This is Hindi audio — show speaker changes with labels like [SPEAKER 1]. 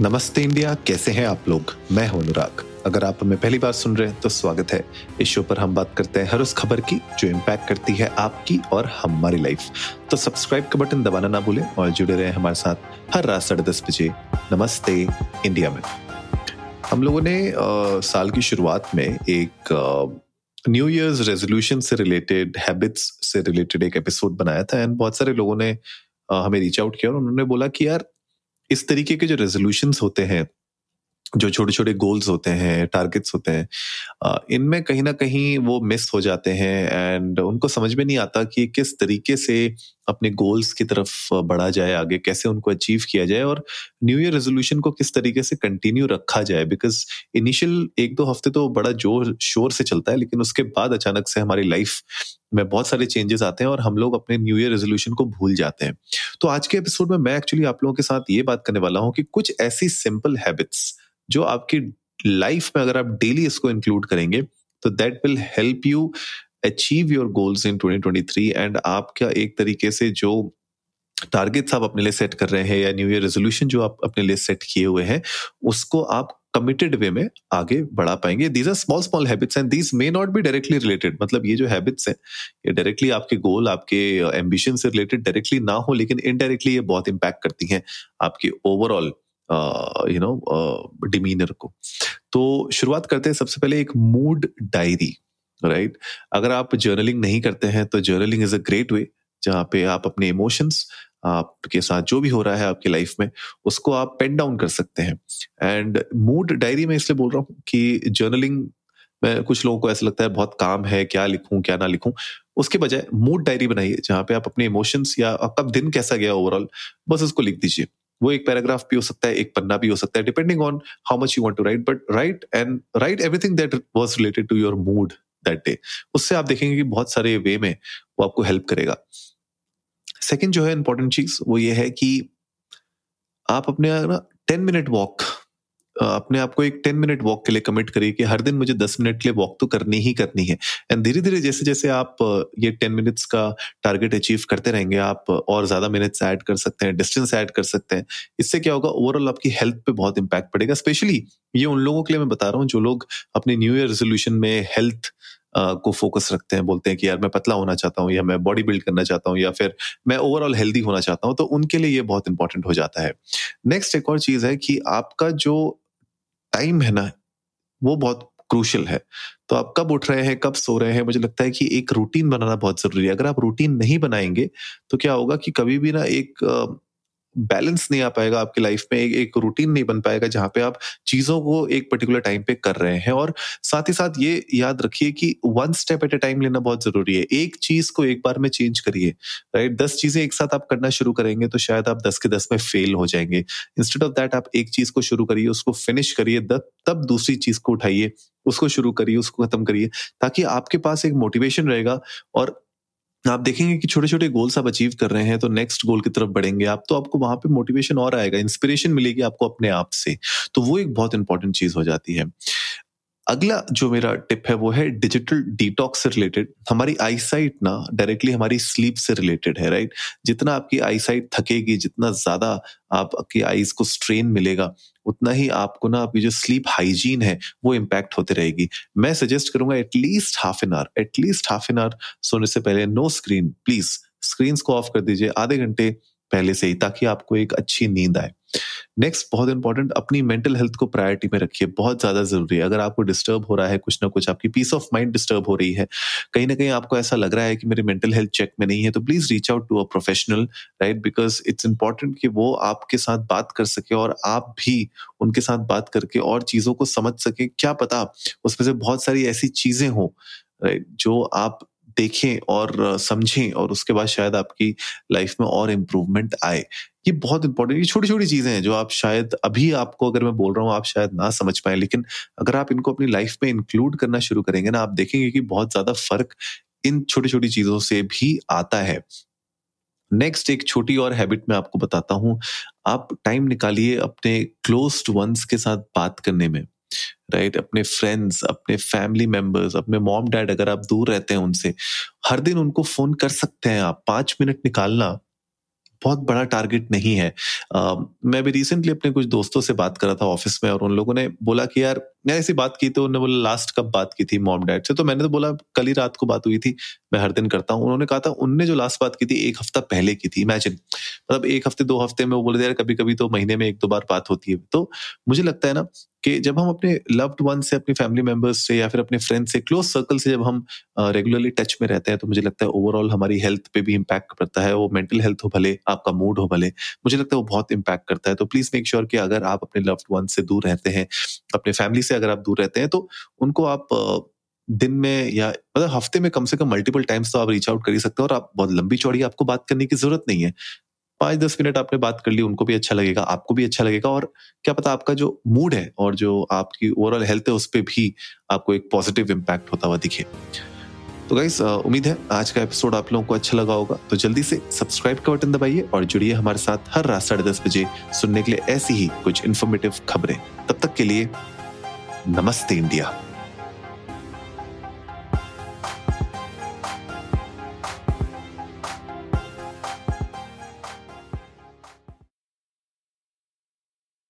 [SPEAKER 1] नमस्ते इंडिया कैसे हैं आप लोग? मैं हूँ अनुराग। अगर आप हमें पहली बार सुन रहे हैं तो स्वागत है। इस शो पर हम बात करते हैं हर उस खबर की जो इम्पैक्ट करती है आपकी और हमारी लाइफ तो सब्सक्राइब का बटन दबाना ना भूलें और जुड़े रहे हमारे साथ हर रात साढ़े दस बजे नमस्ते इंडिया में। हम लोगों ने आ, साल की शुरुआत में एक न्यू ईयर्स रेजोल्यूशन से रिलेटेड हैबिट्स से रिलेटेड एक एपिसोड बनाया था एंड बहुत सारे लोगों ने हमें रीच आउट किया और उन्होंने बोला कि यार इस तरीके के जो रेजोल्यूशन होते हैं जो छोटे छोटे गोल्स होते हैं टारगेट्स होते हैं इनमें कहीं ना कहीं वो मिस हो जाते हैं एंड उनको समझ में नहीं आता कि किस तरीके से अपने गोल्स की तरफ़ बढ़ा जाए आगे, कैसे उनको अचीव किया जाए और न्यू ईयर रेजोल्यूशन को किस तरीके से कंटिन्यू रखा जाए बिकॉज़ इनिशियल एक दो हफ़्ते तो बड़ा ज़ोर, शोर से चलता है लेकिन उसके बाद अचानक से हमारी लाइफ में बहुत सारे चेंजेस आते हैं और हम लोग अपने न्यू ईयर रेजोल्यूशन को भूल जाते हैं। तो आज के एपिसोड में मैं एक्चुअली आप लोगों के साथ ये बात करने वाला हूँ कि कुछ ऐसी सिंपल हैबिट्स जो आपकी लाइफ में अगर आप डेली इसको इंक्लूड करेंगे तो that will help you achieve your goals in 2023 and आपका एक तरीके से जो टारगेट्स आप अपने लिए सेट कर रहे हैं या न्यू ईयर रेजोल्यूशन जो आप अपने लिए सेट किए हुए हैं, उसको आप कमिटेड वे में आगे बढ़ा पाएँगे। These are small small habits and these may not be directly related मतलब ये जो हैबिट्स हैं, ये डायरेक्टली आपके गोल आपके एम्बिशन से रिलेटेड डायरेक्टली ना हो, लेकिन इनडायरेक्टली ये बहुत इंपैक्ट करती हैं आपकी ओवरऑल यू नो डिमीनर को। तो शुरुआत करते हैं सबसे पहले एक मूड डायरी राइट अगर आप जर्नलिंग नहीं करते हैं तो journaling is a great way जहाँ पे आप अपने इमोशंस आपके साथ जो भी हो रहा है आपकी लाइफ में, उसको आप पेन डाउन कर सकते हैं। एंड मूड डायरी में इसलिए बोल रहा हूँ कि जर्नलिंग में कुछ लोगों को ऐसा लगता है बहुत काम है, क्या लिखूं, क्या ना लिखूं। उसके बजाय मूड डायरी बनाइए, जहाँ पे आप अपने इमोशंस या आपका दिन कैसा गया ओवरऑल बस उसको लिख दीजिए। वो एक पैराग्राफ भी हो सकता है, एक पन्ना भी हो सकता है depending on how much you want to write but write and write everything that was related to your mood that day उससे आप देखेंगे कि बहुत सारे वे में वो आपको हेल्प करेगा। सेकेंड जो है इंपॉर्टेंट चीज़, वो ये है कि आप अपने ना टेन मिनट वॉक अपने आप को एक टेन मिनट वॉक के लिए कमिट करिए कि हर दिन मुझे दस मिनट के लिए वॉक तो करनी ही करनी है। एंड धीरे धीरे जैसे जैसे आप ये टेन मिनट्स का टारगेट अचीव करते रहेंगे, आप और ज़्यादा मिनट्स ऐड कर सकते हैं डिस्टेंस ऐड कर सकते हैं। इससे क्या होगा ओवरऑल आपकी हेल्थ पे बहुत इंपैक्ट पड़ेगा। स्पेशली ये उन लोगों के लिए मैं बता रहा हूँ जो लोग अपने न्यू ईयर रेजोल्यूशन में हेल्थ को फोकस रखते हैं, बोलते हैं कि यार मैं पतला होना चाहता हूँ या मैं बॉडी बिल्ड करना चाहता हूँ या फिर मैं ओवरऑल हेल्दी होना चाहता हूँ तो उनके लिए ये बहुत इंपॉर्टेंट हो जाता है। नेक्स्ट एक और चीज़ है कि आपका जो टाइम है ना, वो बहुत क्रूशल है। तो आप कब उठ रहे हैं, कब सो रहे हैं, मुझे लगता है कि एक रूटीन बनाना बहुत ज़रूरी है। अगर आप रूटीन नहीं बनाएँगे तो क्या होगा कि कभी भी ना एक बैलेंस नहीं आ पाएगा आपकी लाइफ में एक, एक रूटीन नहीं बन पाएगा जहाँ पे आप चीज़ों को एक पर्टिकुलर टाइम पे कर रहे हैं। और साथ ही साथ ये याद रखिए कि one step at a time लेना बहुत ज़रूरी है। एक चीज़ को एक बार में चेंज करिए राइट दस चीज़ें एक साथ आप करना शुरू करेंगे तो शायद आप दस के दस में फेल हो जाएँगे। इंस्टेड ऑफ़ दैट आप एक चीज़ को शुरू करिए उसको फिनिश करिए तब दूसरी चीज़ को उठाइए उसको शुरू करिए उसको खत्म करिए ताकि आपके पास एक मोटिवेशन रहेगा और आप देखेंगे कि छोटे छोटे गोल्स आप अचीव कर रहे हैं तो नेक्स्ट गोल की तरफ़ बढ़ेंगे आप तो आपको वहाँ पे मोटिवेशन और आएगा इंस्पिरेशन मिलेगी आपको अपने आप से तो वो एक बहुत इंपॉर्टेंट चीज़ हो जाती है। अगला जो मेरा टिप है वो है डिजिटल डिटॉक्स से रिलेटेड। हमारी आईसाइट ना डायरेक्टली हमारी स्लीप से रिलेटेड है राइट जितना आपकी आई साइट थकेगी, जितना ज़्यादा आपकी आईज को स्ट्रेन मिलेगा, उतना ही आपको ना आपकी जो स्लीप हाइजीन है वो इम्पैक्ट होते रहेगी। मैं सजेस्ट करूँगा at least half an hour at least half an hour सोने से पहले नो स्क्रीन प्लीज़ स्क्रीन को ऑफ़ कर दीजिए, आधे घंटे पहले से ही, ताकि आपको एक अच्छी नींद आए। नेक्स्ट बहुत इंपॉर्टेंट अपनी मेंटल हेल्थ को प्रायोरिटी में रखिए। बहुत ज़्यादा ज़रूरी है। अगर आपको डिस्टर्ब हो रहा है कुछ ना कुछ, आपकी पीस ऑफ़ माइंड डिस्टर्ब हो रही है, कहीं ना कहीं आपको ऐसा लग रहा है कि मेरी मेंटल हेल्थ चेक में नहीं है तो please reach out to a professional right because it's important कि वो आपके साथ बात कर सके और आप भी उनके साथ बात करके और चीज़ों को समझ सके। क्या पता उसमें से बहुत सारी ऐसी चीज़ें हो राइट जो आप देखें और समझें और उसके बाद शायद आपकी लाइफ में और इम्प्रूवमेंट आए। ये बहुत इंपॉर्टेंट ये छोटी छोटी चीज़ें हैं जो आप शायद अभी आपको अगर मैं बोल रहा हूँ आप शायद ना समझ पाए, लेकिन अगर आप इनको अपनी लाइफ में इंक्लूड करना शुरू करेंगे ना, आप देखेंगे कि बहुत ज़्यादा फ़र्क इन छोटी छोटी चीज़ों से भी आता है। नेक्स्ट एक छोटी और हैबिट मैं आपको बताता हूँ। आप टाइम निकालिए अपने क्लोज वंस के साथ बात करने में। राइट अपने फ्रेंड्स अपने फैमिली मेंबर्स अपने मॉम डैड अगर आप दूर रहते हैं उनसे हर दिन उनको फ़ोन कर सकते हैं आप। पाँच मिनट निकालना बहुत बड़ा टारगेट नहीं है। uh, मैं भी रिसेंटली अपने कुछ दोस्तों से बात कर रहा था ऑफ़िस में और उन लोगों ने बोला कि यार मैंने ऐसी बात की तो उन्होंने बोला लास्ट कब बात की थी मॉम डैड से? तो मैंने तो बोला, कल ही रात को बात हुई थी, मैं हर दिन करता हूँ। उन्होंने कहा था, उनने जो लास्ट बात की थी, एक हफ़्ता पहले की थी इमेजिन मतलब एक हफ़्ते, दो हफ़्ते में वो बोले यार कभी कभी तो महीने में एक, दो बार बात होती है। तो मुझे लगता है ना कि जब हम अपने लव्ड वन से, अपनी फैमिली मेंबर्स से या फिर अपने फ्रेंड से क्लोज सर्कल से जब हम रेगुलरली टच में रहते हैं तो मुझे लगता है ओवरऑल हमारी हेल्थ पे भी इम्पैक्ट करता है। वो मेंटल हेल्थ हो भले, आपका मूड हो भले, मुझे लगता है वो बहुत इम्पैक्ट करता है। तो प्लीज़ मेक श्योर कि अगर आप अपने लव्ड वन से दूर रहते हैं, अपने फैमिली से अगर आप दूर रहते हैं तो उनको आप दिन में या मतलब हफ़्ते में कम से कम मल्टीपल टाइम्स तो आप रीच आउट कर ही सकते हैं और आप बहुत लंबी चौड़ी आपको बात करने की ज़रूरत नहीं है। पाँच दस मिनट आपने बात कर ली, उनको भी अच्छा लगेगा, आपको भी अच्छा लगेगा और क्या पता आपका जो मूड है और जो आपकी ओवरऑल हेल्थ है, उस पर भी आपको एक पॉजिटिव इम्पैक्ट होता हुआ दिखे। तो गाइस उम्मीद है आज का एपिसोड आप लोगों को अच्छा लगा होगा। तो जल्दी से सब्सक्राइब का बटन दबाइए और जुड़िए हमारे साथ हर रात साढ़े दस बजे सुनने के लिए ऐसी ही कुछ इन्फॉर्मेटिव खबरें। तब तक के लिए नमस्ते इंडिया।